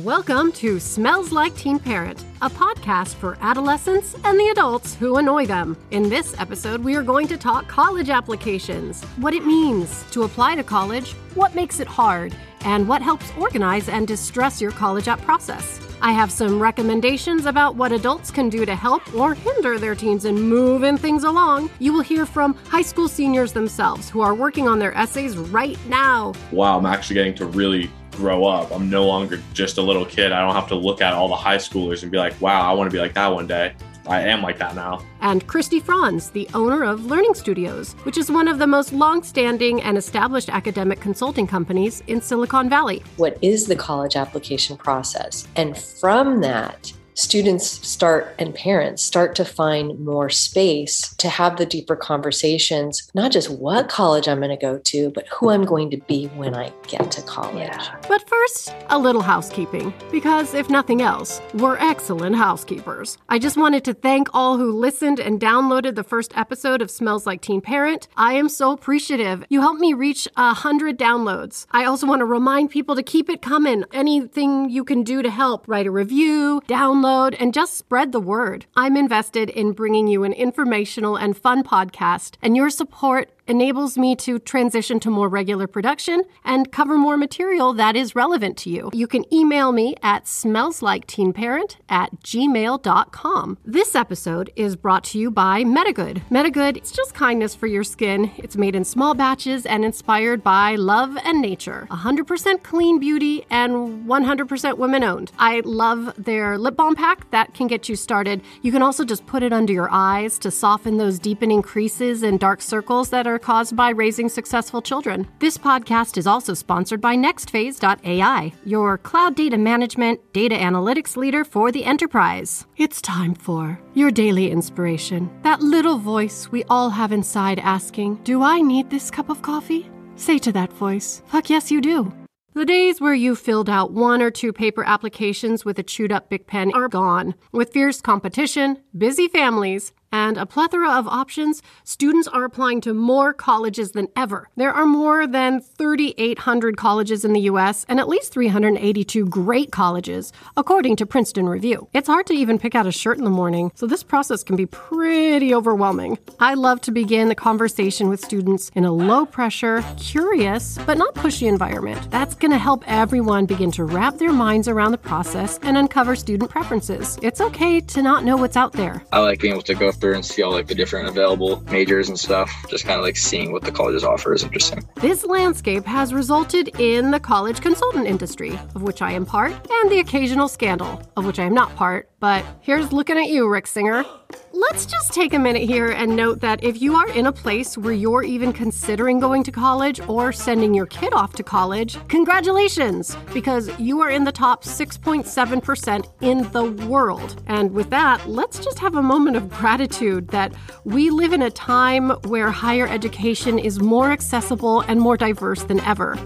Welcome to Smells Like Teen Parent, a podcast for adolescents and the adults who annoy them. In this episode, we are going to talk college applications, what it means to apply to college, what makes it hard, and what helps organize and distress your college app process. I have some recommendations about what adults can do to help or hinder their teens in moving things along. You will hear from high school seniors themselves who are working on their essays right now. Wow, I'm actually getting to really grow up. I'm no longer just a little kid. I don't have to look at all the high schoolers and be like, wow, I want to be like that one day. I am like that now. And Christy Franz, the owner of Learning Studios, which is one of the most long-standing and established academic consulting companies in Silicon Valley. What is the college application process? And from that, students start and parents start to find more space to have the deeper conversations, not just what college I'm going to go to, but who I'm going to be when I get to college. Yeah. But first, a little housekeeping, because if nothing else, we're excellent housekeepers. I just wanted to thank all who listened and downloaded the first episode of Smells Like Teen Parent. I am so appreciative. You helped me reach a hundred downloads. I also want to remind people to keep it coming. Anything you can do to help, write a review, download download, and just spread the word. I'm invested in bringing you an informational and fun podcast, and your support enables me to transition to more regular production and cover more material that is relevant to you. You can email me at smellsliketeenparent at gmail.com. This episode is brought to you by Metagood. Metagood, it's just kindness for your skin. It's made in small batches and inspired by love and nature. 100% clean beauty and 100% women owned. I love their lip balm pack that can get you started. You can also just put it under your eyes to soften those deepening creases and dark circles that are are caused by raising successful children. This podcast is also sponsored by NextPhase.ai, your cloud data management, data analytics leader for the enterprise. It's time for your daily inspiration. That little voice we all have inside asking, Do I need this cup of coffee? Say to that voice, Fuck yes, you do. The days where you filled out one or two paper applications with a chewed up Bic pen are gone. With fierce competition, busy families, and a plethora of options, students are applying to more colleges than ever. There are more than 3,800 colleges in the U.S. and at least 382 great colleges, according to Princeton Review. It's hard to even pick out a shirt in the morning, so this process can be pretty overwhelming. I love to begin the conversation with students in a low pressure, curious, but not pushy environment. That's going to help everyone begin to wrap their minds around the process and uncover student preferences. It's okay to not know what's out there. I like being able to go through and see all like the different available majors and stuff. Just kind of like seeing what the colleges offer is interesting. This landscape has resulted in the college consultant industry, of which I am part, and the occasional scandal, of which I am not part. But here's looking at you, Rick Singer. Let's just take a minute here and note that if you are in a place where you're even considering going to college or sending your kid off to college, congratulations, because you are in the top 6.7% in the world. And with that, let's just have a moment of gratitude that we live in a time where higher education is more accessible and more diverse than ever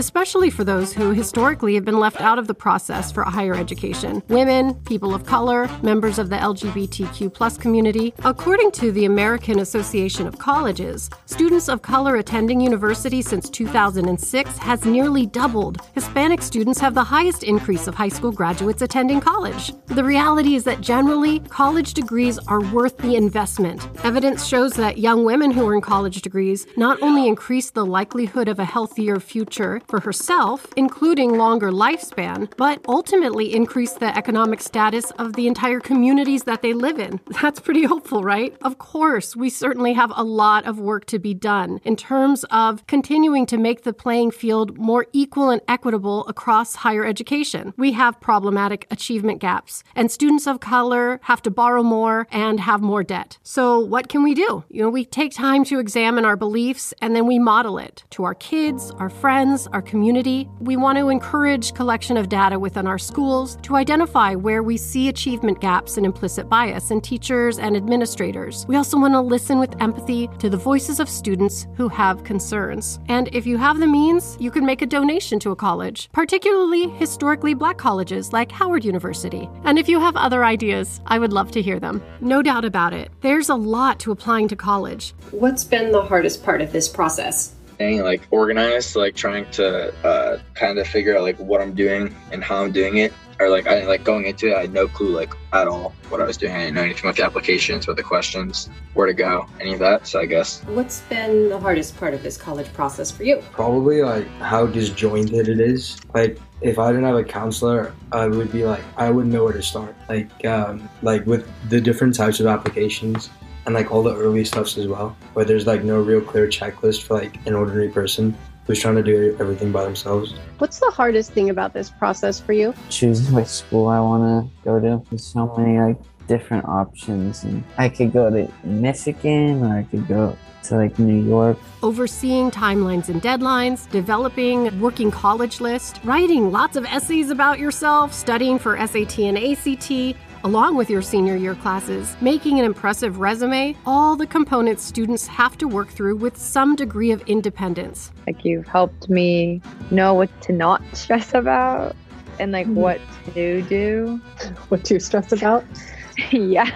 especially for those who historically have been left out of the process for higher education women, people of color, members of the LGBTQ community. According to the American Association of Colleges, students of color attending university since 2006 has nearly doubled. Hispanic students have the highest increase of high school graduates attending college. The reality is that generally, college degrees are worth the investment. Evidence shows that young women who earn college degrees not only increase the likelihood of a healthier future for herself, including longer lifespan, but ultimately increase the economic status of the entire communities that they live in. That's pretty hopeful, right? Of course, we certainly have a lot of work to be done in terms of continuing to make the playing field more equal and equitable across higher education. We have problematic achievement gaps, and students of color have to borrow more and have more debt. So, what can we do? You know, we take time to examine our beliefs and then we model it to our kids, our friends, our community. We want to encourage collection of data within our schools to identify where we see achievement gaps and implicit bias in teachers and administrators. We also want to listen with empathy to the voices of students who have concerns. And if you have the means, you can make a donation to a college, particularly historically black colleges like Howard University. And if you have other ideas, I would love to hear them. No doubt about it, there's a lot to applying to college. What's been the hardest part of this process? Staying like organized, like trying to uh, kind of figure out like what I'm doing and how I'm doing it. Or like I like going into it, I had no clue like at all what I was doing. I didn't know anything about the applications, what the questions, where to go, any of that. So I guess What's been the hardest part of this college process for you? Probably like how disjointed it is. Like if I didn't have a counselor, I would be like I wouldn't know where to start. Like um, like with the different types of applications and like all the early stuffs as well, where there's like no real clear checklist for like an ordinary person who's trying to do everything by themselves. What's the hardest thing about this process for you? choosing which school I want to go to. There's so many like different options, and I could go to Michigan or I could go to like New York. Overseeing timelines and deadlines, developing working college list, writing lots of essays about yourself, studying for SAT and ACT, along with your senior year classes, making an impressive resume, all the components students have to work through with some degree of independence. Like you've helped me know what to not stress about and like Mhm. what to do. What to stress about? yeah.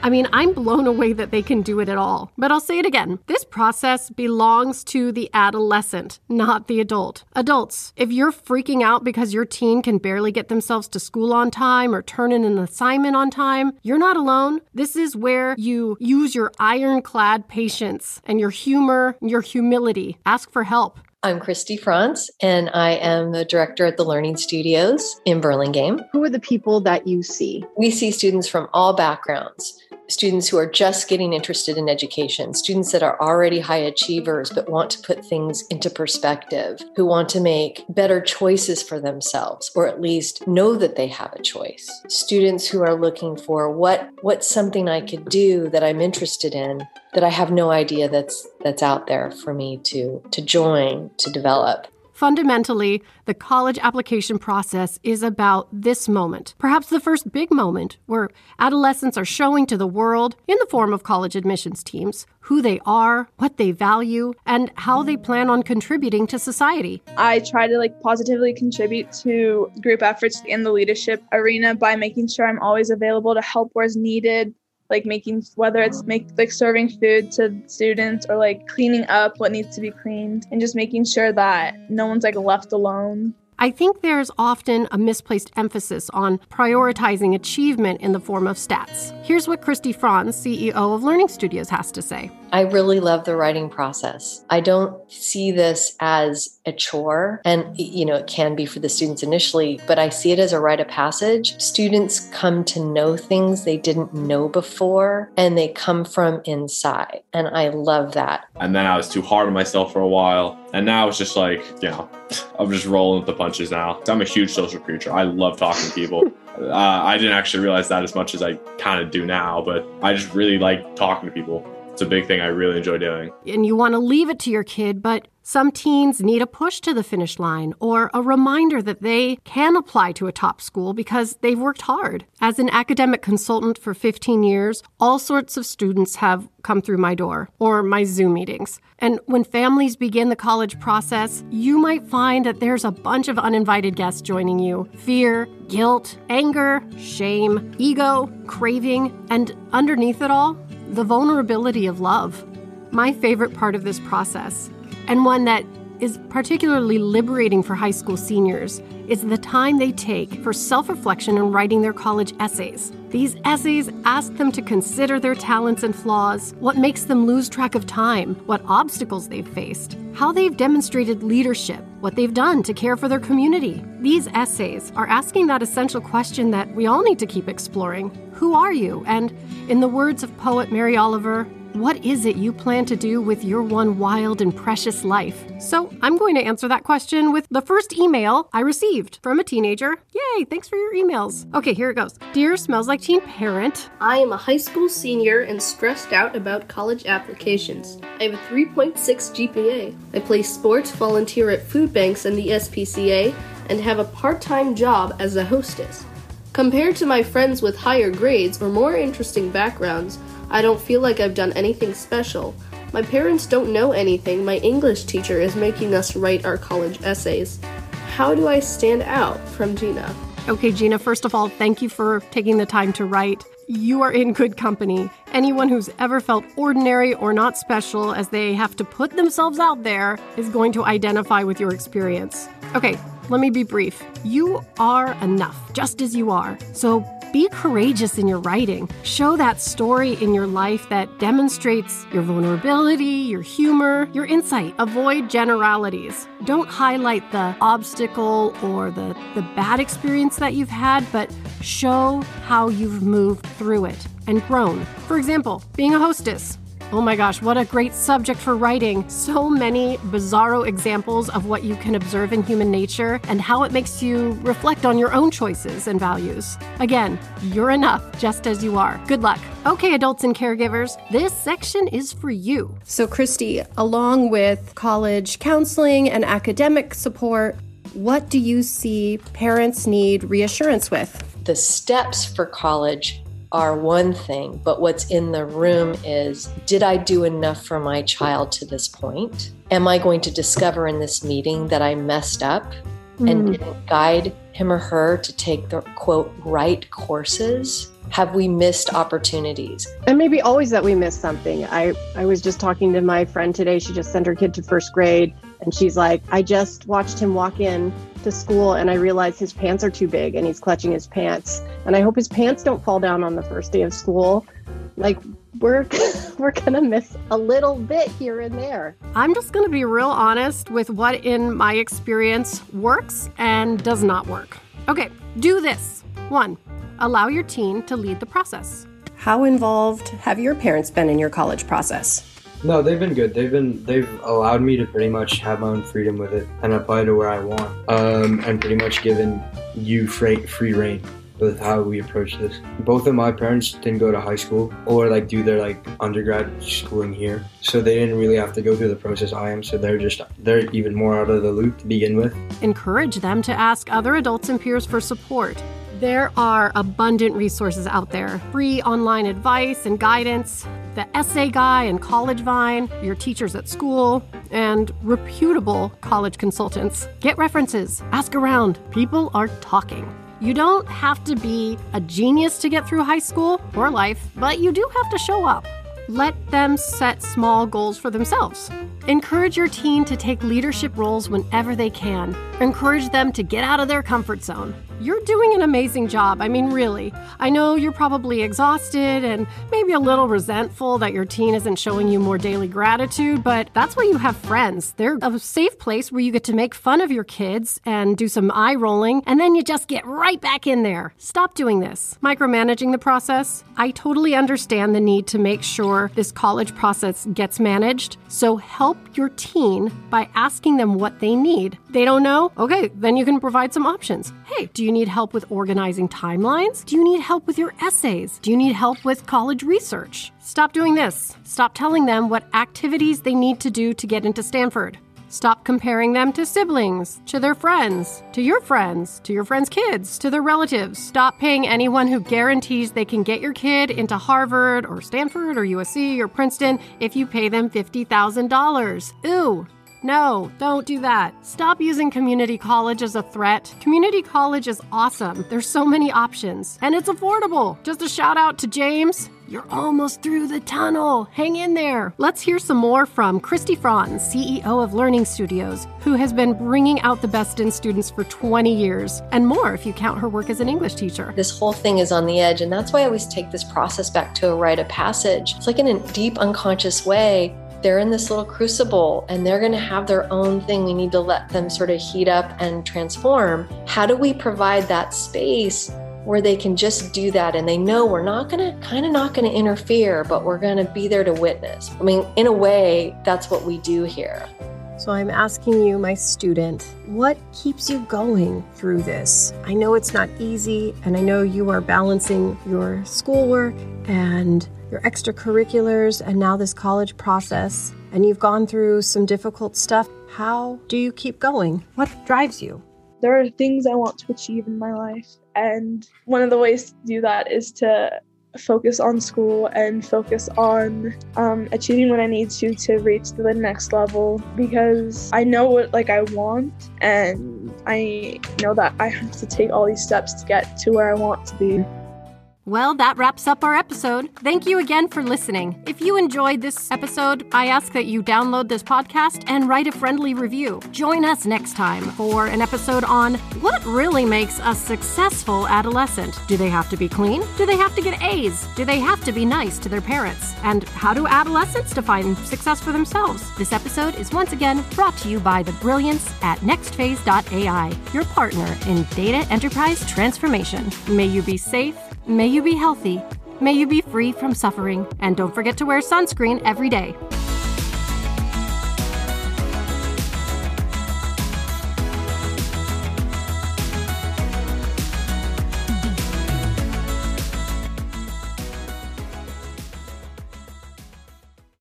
I mean, I'm blown away that they can do it at all. But I'll say it again this process belongs to the adolescent, not the adult. Adults, if you're freaking out because your teen can barely get themselves to school on time or turn in an assignment on time, you're not alone. This is where you use your ironclad patience and your humor, your humility. Ask for help. I'm Christy Franz, and I am the director at the Learning Studios in Burlingame. Who are the people that you see? We see students from all backgrounds students who are just getting interested in education, students that are already high achievers but want to put things into perspective, who want to make better choices for themselves or at least know that they have a choice. Students who are looking for what what's something I could do that I'm interested in that I have no idea that's that's out there for me to to join, to develop. Fundamentally, the college application process is about this moment, perhaps the first big moment where adolescents are showing to the world, in the form of college admissions teams, who they are, what they value, and how they plan on contributing to society. I try to like positively contribute to group efforts in the leadership arena by making sure I'm always available to help where needed, like making whether it's make like serving food to students or like cleaning up what needs to be cleaned and just making sure that no one's like left alone. I think there's often a misplaced emphasis on prioritizing achievement in the form of stats. Here's what Christy Franz, CEO of Learning Studios, has to say. I really love the writing process. I don't see this as a chore, and you know, it can be for the students initially, but I see it as a rite of passage. Students come to know things they didn't know before, and they come from inside. And I love that. And then I was too hard on myself for a while. And now it's just like, you know, I'm just rolling with the punches now. I'm a huge social creature. I love talking to people. uh, I didn't actually realize that as much as I kind of do now, but I just really like talking to people. It's a big thing I really enjoy doing. And you want to leave it to your kid, but some teens need a push to the finish line or a reminder that they can apply to a top school because they've worked hard. As an academic consultant for 15 years, all sorts of students have come through my door or my Zoom meetings. And when families begin the college process, you might find that there's a bunch of uninvited guests joining you fear, guilt, anger, shame, ego, craving, and underneath it all, the vulnerability of love. My favorite part of this process, and one that is particularly liberating for high school seniors, is the time they take for self reflection and writing their college essays. These essays ask them to consider their talents and flaws, what makes them lose track of time, what obstacles they've faced, how they've demonstrated leadership, what they've done to care for their community. These essays are asking that essential question that we all need to keep exploring Who are you? And, in the words of poet Mary Oliver, what is it you plan to do with your one wild and precious life? So, I'm going to answer that question with the first email I received from a teenager. Yay, thanks for your emails. Okay, here it goes. Dear Smells Like Teen Parent, I am a high school senior and stressed out about college applications. I have a 3.6 GPA. I play sports, volunteer at food banks and the SPCA, and have a part time job as a hostess. Compared to my friends with higher grades or more interesting backgrounds, I don't feel like I've done anything special. My parents don't know anything. My English teacher is making us write our college essays. How do I stand out? From Gina. Okay, Gina, first of all, thank you for taking the time to write. You are in good company. Anyone who's ever felt ordinary or not special as they have to put themselves out there is going to identify with your experience. Okay, let me be brief. You are enough, just as you are. So be courageous in your writing. Show that story in your life that demonstrates your vulnerability, your humor, your insight. Avoid generalities. Don't highlight the obstacle or the, the bad experience that you've had, but show how you've moved through it and grown. For example, being a hostess. Oh my gosh, what a great subject for writing. So many bizarro examples of what you can observe in human nature and how it makes you reflect on your own choices and values. Again, you're enough just as you are. Good luck. Okay, adults and caregivers, this section is for you. So, Christy, along with college counseling and academic support, what do you see parents need reassurance with? The steps for college are one thing, but what's in the room is did I do enough for my child to this point? Am I going to discover in this meeting that I messed up mm. and didn't guide him or her to take the quote right courses? Have we missed opportunities? And maybe always that we missed something. I, I was just talking to my friend today. She just sent her kid to first grade and she's like, I just watched him walk in to school and I realized his pants are too big and he's clutching his pants. And I hope his pants don't fall down on the first day of school. Like we're we're gonna miss a little bit here and there. I'm just gonna be real honest with what in my experience works and does not work. Okay, do this. One, allow your teen to lead the process. How involved have your parents been in your college process? No, they've been good. They've been they've allowed me to pretty much have my own freedom with it and apply to where I want. Um, and pretty much given you free free rein with how we approach this. Both of my parents didn't go to high school or like do their like undergrad schooling here, so they didn't really have to go through the process I am. So they're just they're even more out of the loop to begin with. Encourage them to ask other adults and peers for support. There are abundant resources out there free online advice and guidance, the Essay Guy and College Vine, your teachers at school, and reputable college consultants. Get references, ask around. People are talking. You don't have to be a genius to get through high school or life, but you do have to show up. Let them set small goals for themselves. Encourage your teen to take leadership roles whenever they can. Encourage them to get out of their comfort zone. You're doing an amazing job. I mean, really. I know you're probably exhausted and maybe a little resentful that your teen isn't showing you more daily gratitude, but that's why you have friends. They're a safe place where you get to make fun of your kids and do some eye rolling, and then you just get right back in there. Stop doing this. Micromanaging the process. I totally understand the need to make sure this college process gets managed, so help your teen by asking them what they need. They don't know? Okay, then you can provide some options. Hey, do you need help with organizing timelines? Do you need help with your essays? Do you need help with college research? Stop doing this. Stop telling them what activities they need to do to get into Stanford. Stop comparing them to siblings, to their friends, to your friends, to your friends' kids, to their relatives. Stop paying anyone who guarantees they can get your kid into Harvard or Stanford or USC or Princeton if you pay them $50,000. Ooh, no, don't do that. Stop using community college as a threat. Community college is awesome. There's so many options, and it's affordable. Just a shout out to James. You're almost through the tunnel. Hang in there. Let's hear some more from Christy Franz, CEO of Learning Studios, who has been bringing out the best in students for 20 years, and more if you count her work as an English teacher. This whole thing is on the edge, and that's why I always take this process back to a rite of passage. It's like in a deep unconscious way they're in this little crucible and they're going to have their own thing. We need to let them sort of heat up and transform. How do we provide that space where they can just do that and they know we're not going to kind of not going to interfere, but we're going to be there to witness? I mean, in a way, that's what we do here. So I'm asking you, my student, what keeps you going through this? I know it's not easy, and I know you are balancing your schoolwork and your extracurriculars, and now this college process, and you've gone through some difficult stuff. How do you keep going? What drives you? There are things I want to achieve in my life, and one of the ways to do that is to focus on school and focus on um, achieving what I need to to reach the next level because I know what like I want and I know that I have to take all these steps to get to where I want to be. Well, that wraps up our episode. Thank you again for listening. If you enjoyed this episode, I ask that you download this podcast and write a friendly review. Join us next time for an episode on what really makes a successful adolescent. Do they have to be clean? Do they have to get A's? Do they have to be nice to their parents? And how do adolescents define success for themselves? This episode is once again brought to you by the brilliance at nextphase.ai, your partner in data enterprise transformation. May you be safe May you be healthy. May you be free from suffering. And don't forget to wear sunscreen every day.